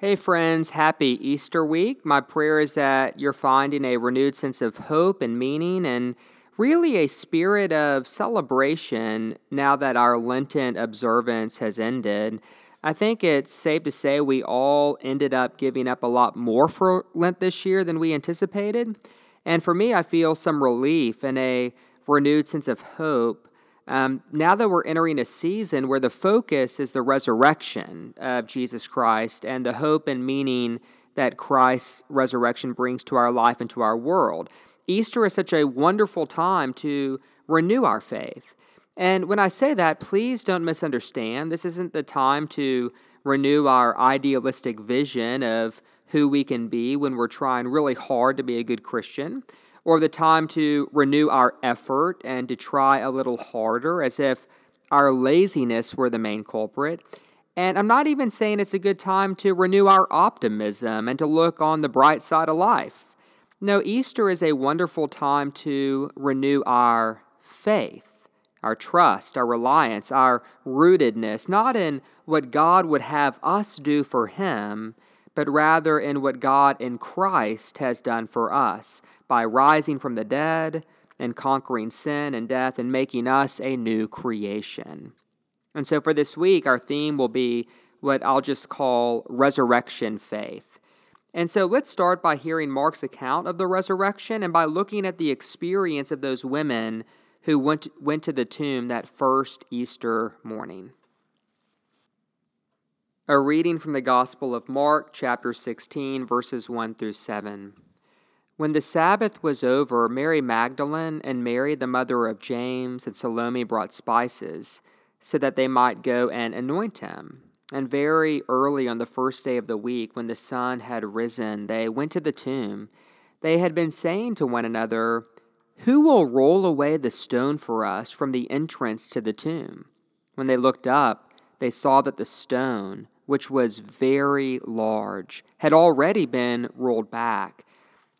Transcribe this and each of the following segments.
Hey, friends, happy Easter week. My prayer is that you're finding a renewed sense of hope and meaning and really a spirit of celebration now that our Lenten observance has ended. I think it's safe to say we all ended up giving up a lot more for Lent this year than we anticipated. And for me, I feel some relief and a renewed sense of hope um, now that we're entering a season where the focus is the resurrection of Jesus Christ and the hope and meaning that Christ's resurrection brings to our life and to our world, Easter is such a wonderful time to renew our faith. And when I say that, please don't misunderstand. This isn't the time to renew our idealistic vision of who we can be when we're trying really hard to be a good Christian or the time to renew our effort and to try a little harder as if our laziness were the main culprit. And I'm not even saying it's a good time to renew our optimism and to look on the bright side of life. No, Easter is a wonderful time to renew our faith, our trust, our reliance, our rootedness, not in what God would have us do for Him, but rather in what God in Christ has done for us by rising from the dead and conquering sin and death and making us a new creation. And so for this week, our theme will be what I'll just call resurrection faith. And so let's start by hearing Mark's account of the resurrection and by looking at the experience of those women who went, went to the tomb that first Easter morning. A reading from the Gospel of Mark, chapter 16, verses 1 through 7. When the Sabbath was over, Mary Magdalene and Mary, the mother of James, and Salome brought spices, so that they might go and anoint him. And very early on the first day of the week, when the sun had risen, they went to the tomb. They had been saying to one another, Who will roll away the stone for us from the entrance to the tomb? When they looked up, they saw that the stone, which was very large, had already been rolled back.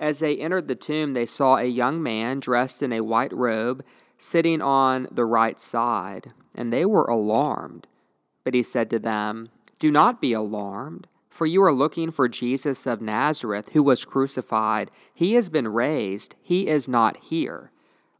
As they entered the tomb, they saw a young man dressed in a white robe sitting on the right side, and they were alarmed. But he said to them, Do not be alarmed, for you are looking for Jesus of Nazareth, who was crucified. He has been raised, he is not here.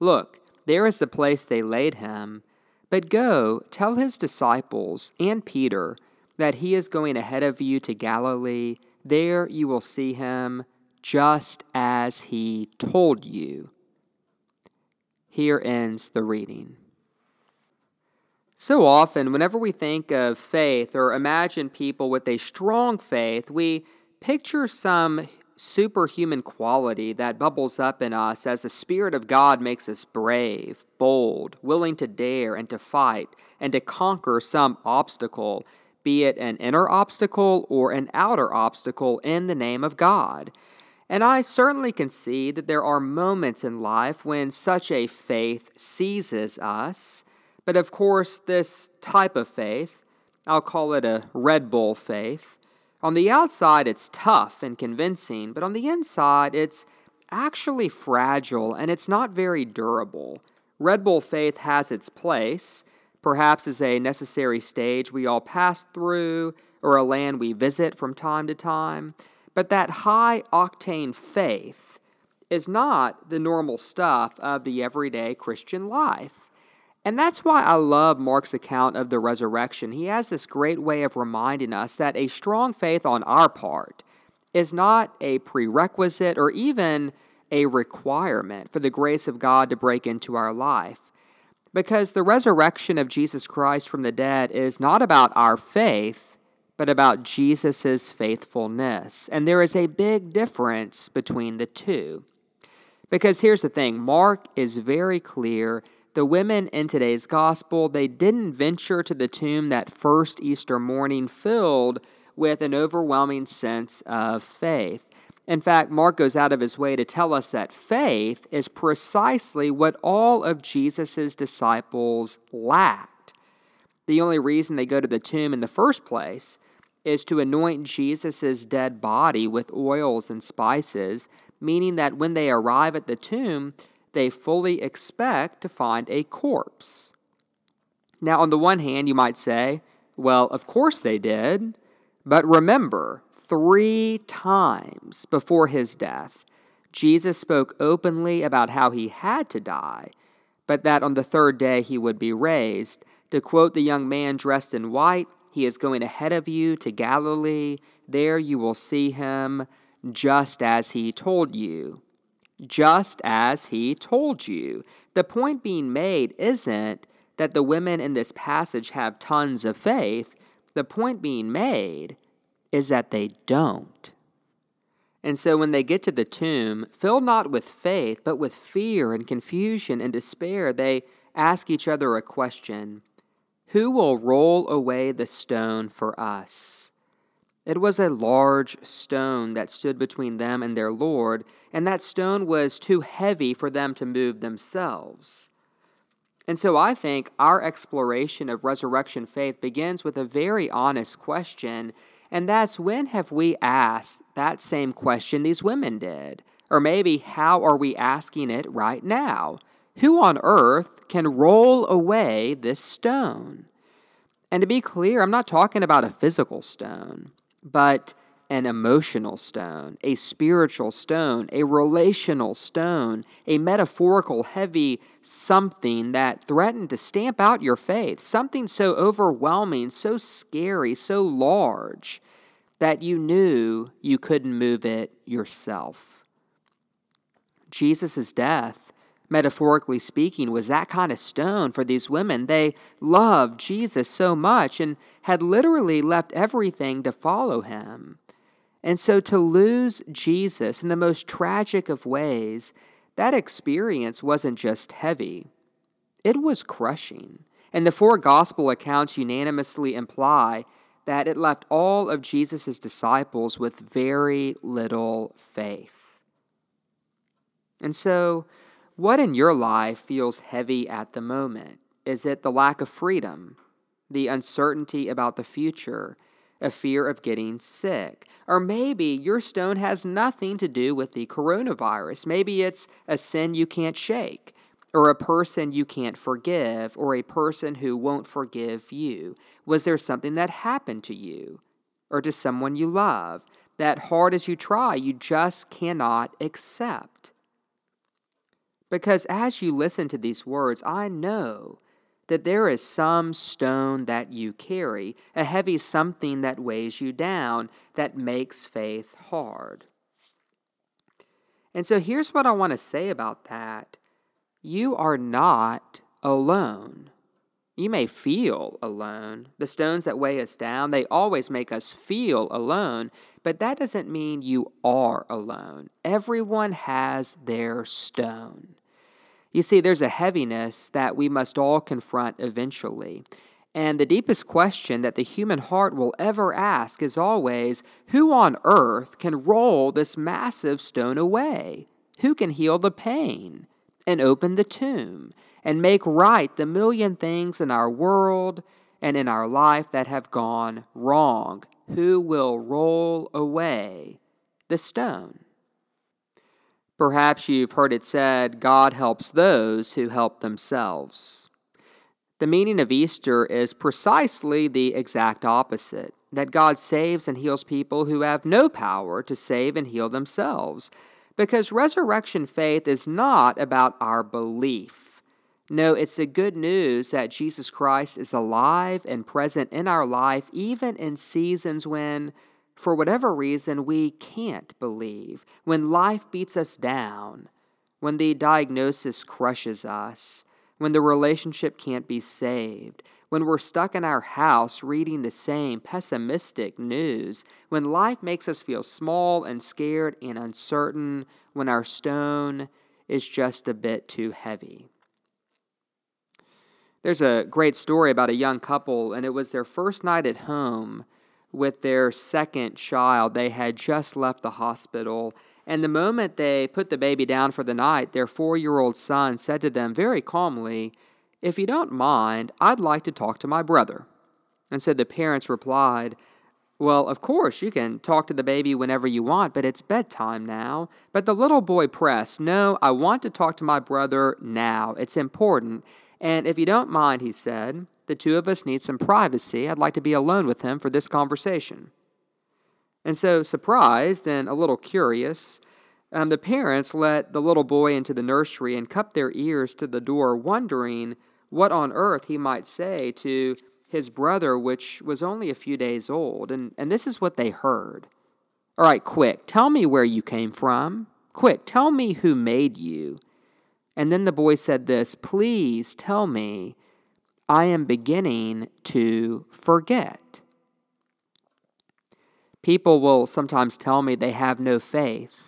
Look, there is the place they laid him. But go, tell his disciples and Peter that he is going ahead of you to Galilee. There you will see him just as he told you. Here ends the reading. So often, whenever we think of faith or imagine people with a strong faith, we picture some superhuman quality that bubbles up in us as the Spirit of God makes us brave, bold, willing to dare and to fight and to conquer some obstacle, be it an inner obstacle or an outer obstacle, in the name of God. And I certainly can see that there are moments in life when such a faith seizes us. But of course, this type of faith, I'll call it a Red Bull faith, on the outside it's tough and convincing, but on the inside it's actually fragile and it's not very durable. Red Bull faith has its place, perhaps as a necessary stage we all pass through or a land we visit from time to time. But that high octane faith is not the normal stuff of the everyday Christian life. And that's why I love Mark's account of the resurrection. He has this great way of reminding us that a strong faith on our part is not a prerequisite or even a requirement for the grace of God to break into our life. Because the resurrection of Jesus Christ from the dead is not about our faith, but about Jesus' faithfulness. And there is a big difference between the two. Because here's the thing Mark is very clear. The women in today's gospel, they didn't venture to the tomb that first Easter morning filled with an overwhelming sense of faith. In fact, Mark goes out of his way to tell us that faith is precisely what all of Jesus' disciples lacked. The only reason they go to the tomb in the first place is to anoint Jesus' dead body with oils and spices, meaning that when they arrive at the tomb, they fully expect to find a corpse. Now, on the one hand, you might say, well, of course they did. But remember, three times before his death, Jesus spoke openly about how he had to die, but that on the third day he would be raised. To quote the young man dressed in white, he is going ahead of you to Galilee. There you will see him just as he told you. Just as he told you. The point being made isn't that the women in this passage have tons of faith. The point being made is that they don't. And so when they get to the tomb, filled not with faith, but with fear and confusion and despair, they ask each other a question Who will roll away the stone for us? It was a large stone that stood between them and their Lord, and that stone was too heavy for them to move themselves. And so I think our exploration of resurrection faith begins with a very honest question, and that's when have we asked that same question these women did? Or maybe how are we asking it right now? Who on earth can roll away this stone? And to be clear, I'm not talking about a physical stone, but an emotional stone, a spiritual stone, a relational stone, a metaphorical, heavy something that threatened to stamp out your faith, something so overwhelming, so scary, so large that you knew you couldn't move it yourself. Jesus' death, metaphorically speaking, was that kind of stone for these women. They loved Jesus so much and had literally left everything to follow him. And so to lose Jesus in the most tragic of ways, that experience wasn't just heavy, it was crushing. And the four gospel accounts unanimously imply that it left all of Jesus' disciples with very little faith. And so, what in your life feels heavy at the moment? Is it the lack of freedom, the uncertainty about the future? a fear of getting sick. Or maybe your stone has nothing to do with the coronavirus. Maybe it's a sin you can't shake, or a person you can't forgive, or a person who won't forgive you. Was there something that happened to you or to someone you love that, hard as you try, you just cannot accept? Because as you listen to these words, I know that there is some stone that you carry, a heavy something that weighs you down, that makes faith hard. And so here's what I want to say about that you are not alone. You may feel alone. The stones that weigh us down, they always make us feel alone, but that doesn't mean you are alone. Everyone has their stone. You see, there's a heaviness that we must all confront eventually. And the deepest question that the human heart will ever ask is always who on earth can roll this massive stone away? Who can heal the pain and open the tomb and make right the million things in our world and in our life that have gone wrong? Who will roll away the stone? Perhaps you've heard it said, God helps those who help themselves. The meaning of Easter is precisely the exact opposite that God saves and heals people who have no power to save and heal themselves. Because resurrection faith is not about our belief. No, it's the good news that Jesus Christ is alive and present in our life, even in seasons when for whatever reason we can't believe, when life beats us down, when the diagnosis crushes us, when the relationship can't be saved, when we're stuck in our house reading the same pessimistic news, when life makes us feel small and scared and uncertain, when our stone is just a bit too heavy. There's a great story about a young couple, and it was their first night at home with their second child. They had just left the hospital. And the moment they put the baby down for the night, their four year old son said to them very calmly, If you don't mind, I'd like to talk to my brother. And so the parents replied, Well, of course, you can talk to the baby whenever you want, but it's bedtime now. But the little boy pressed, No, I want to talk to my brother now. It's important. And if you don't mind, he said, the two of us need some privacy. I'd like to be alone with him for this conversation. And so, surprised and a little curious, um, the parents let the little boy into the nursery and cupped their ears to the door, wondering what on earth he might say to his brother, which was only a few days old. And, and this is what they heard All right, quick, tell me where you came from. Quick, tell me who made you. And then the boy said this Please tell me, I am beginning to forget. People will sometimes tell me they have no faith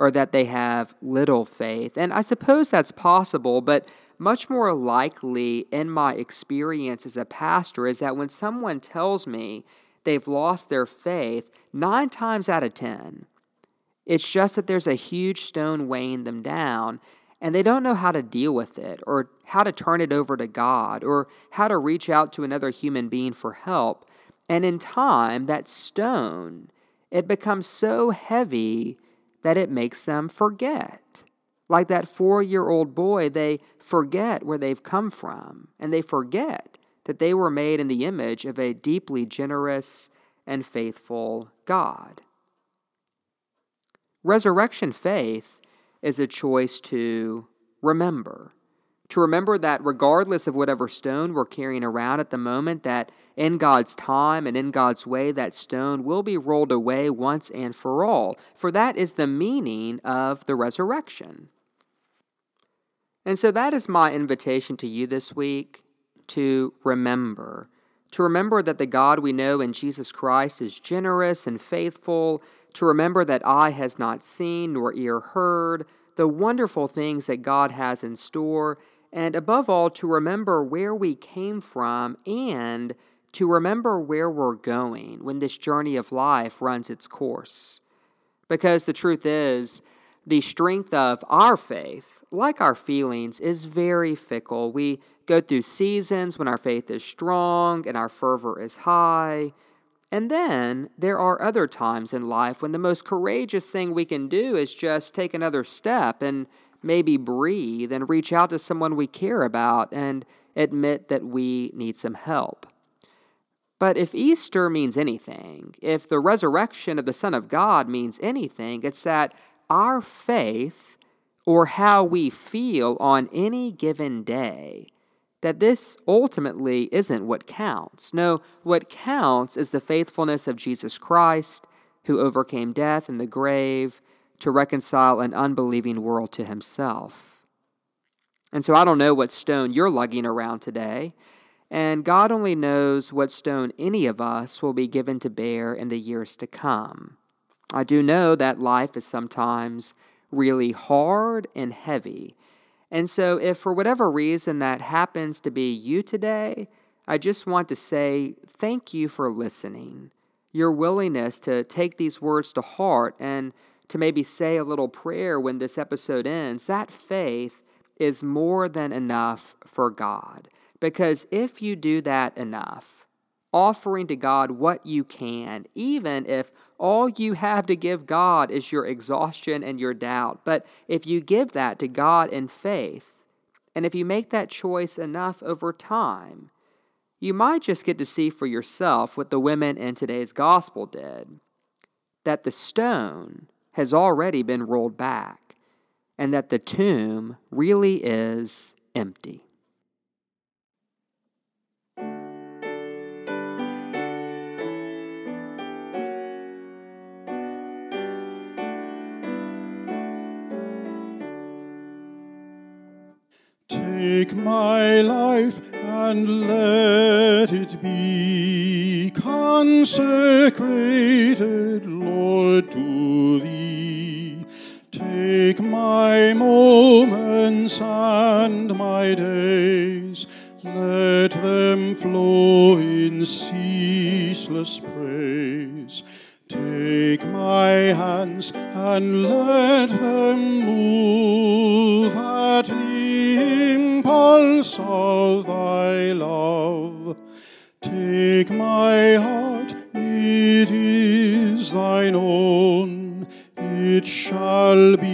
or that they have little faith. And I suppose that's possible, but much more likely in my experience as a pastor is that when someone tells me they've lost their faith, nine times out of ten, it's just that there's a huge stone weighing them down and they don't know how to deal with it or how to turn it over to God or how to reach out to another human being for help. And in time, that stone, it becomes so heavy that it makes them forget. Like that four year old boy, they forget where they've come from and they forget that they were made in the image of a deeply generous and faithful God. Resurrection faith is a choice to remember. To remember that regardless of whatever stone we're carrying around at the moment, that in God's time and in God's way, that stone will be rolled away once and for all. For that is the meaning of the resurrection. And so that is my invitation to you this week to remember. To remember that the God we know in Jesus Christ is generous and faithful to remember that eye has not seen nor ear heard the wonderful things that God has in store, and above all, to remember where we came from and to remember where we're going when this journey of life runs its course. Because the truth is, the strength of our faith, like our feelings, is very fickle. We go through seasons when our faith is strong and our fervor is high. And then there are other times in life when the most courageous thing we can do is just take another step and maybe breathe and reach out to someone we care about and admit that we need some help. But if Easter means anything, if the resurrection of the Son of God means anything, it's that our faith or how we feel on any given day that this ultimately isn't what counts. No, what counts is the faithfulness of Jesus Christ, who overcame death and the grave to reconcile an unbelieving world to himself. And so I don't know what stone you're lugging around today, and God only knows what stone any of us will be given to bear in the years to come. I do know that life is sometimes really hard and heavy and so, if for whatever reason that happens to be you today, I just want to say thank you for listening. Your willingness to take these words to heart and to maybe say a little prayer when this episode ends, that faith is more than enough for God. Because if you do that enough, offering to God what you can, even if all you have to give God is your exhaustion and your doubt. But if you give that to God in faith, and if you make that choice enough over time, you might just get to see for yourself what the women in today's gospel did that the stone has already been rolled back, and that the tomb really is empty. Take my life and let it be consecrated, Lord, to in ceaseless praise. Take my hands and let them move at the impulse of thy love. Take my heart, it is thine own, it shall be.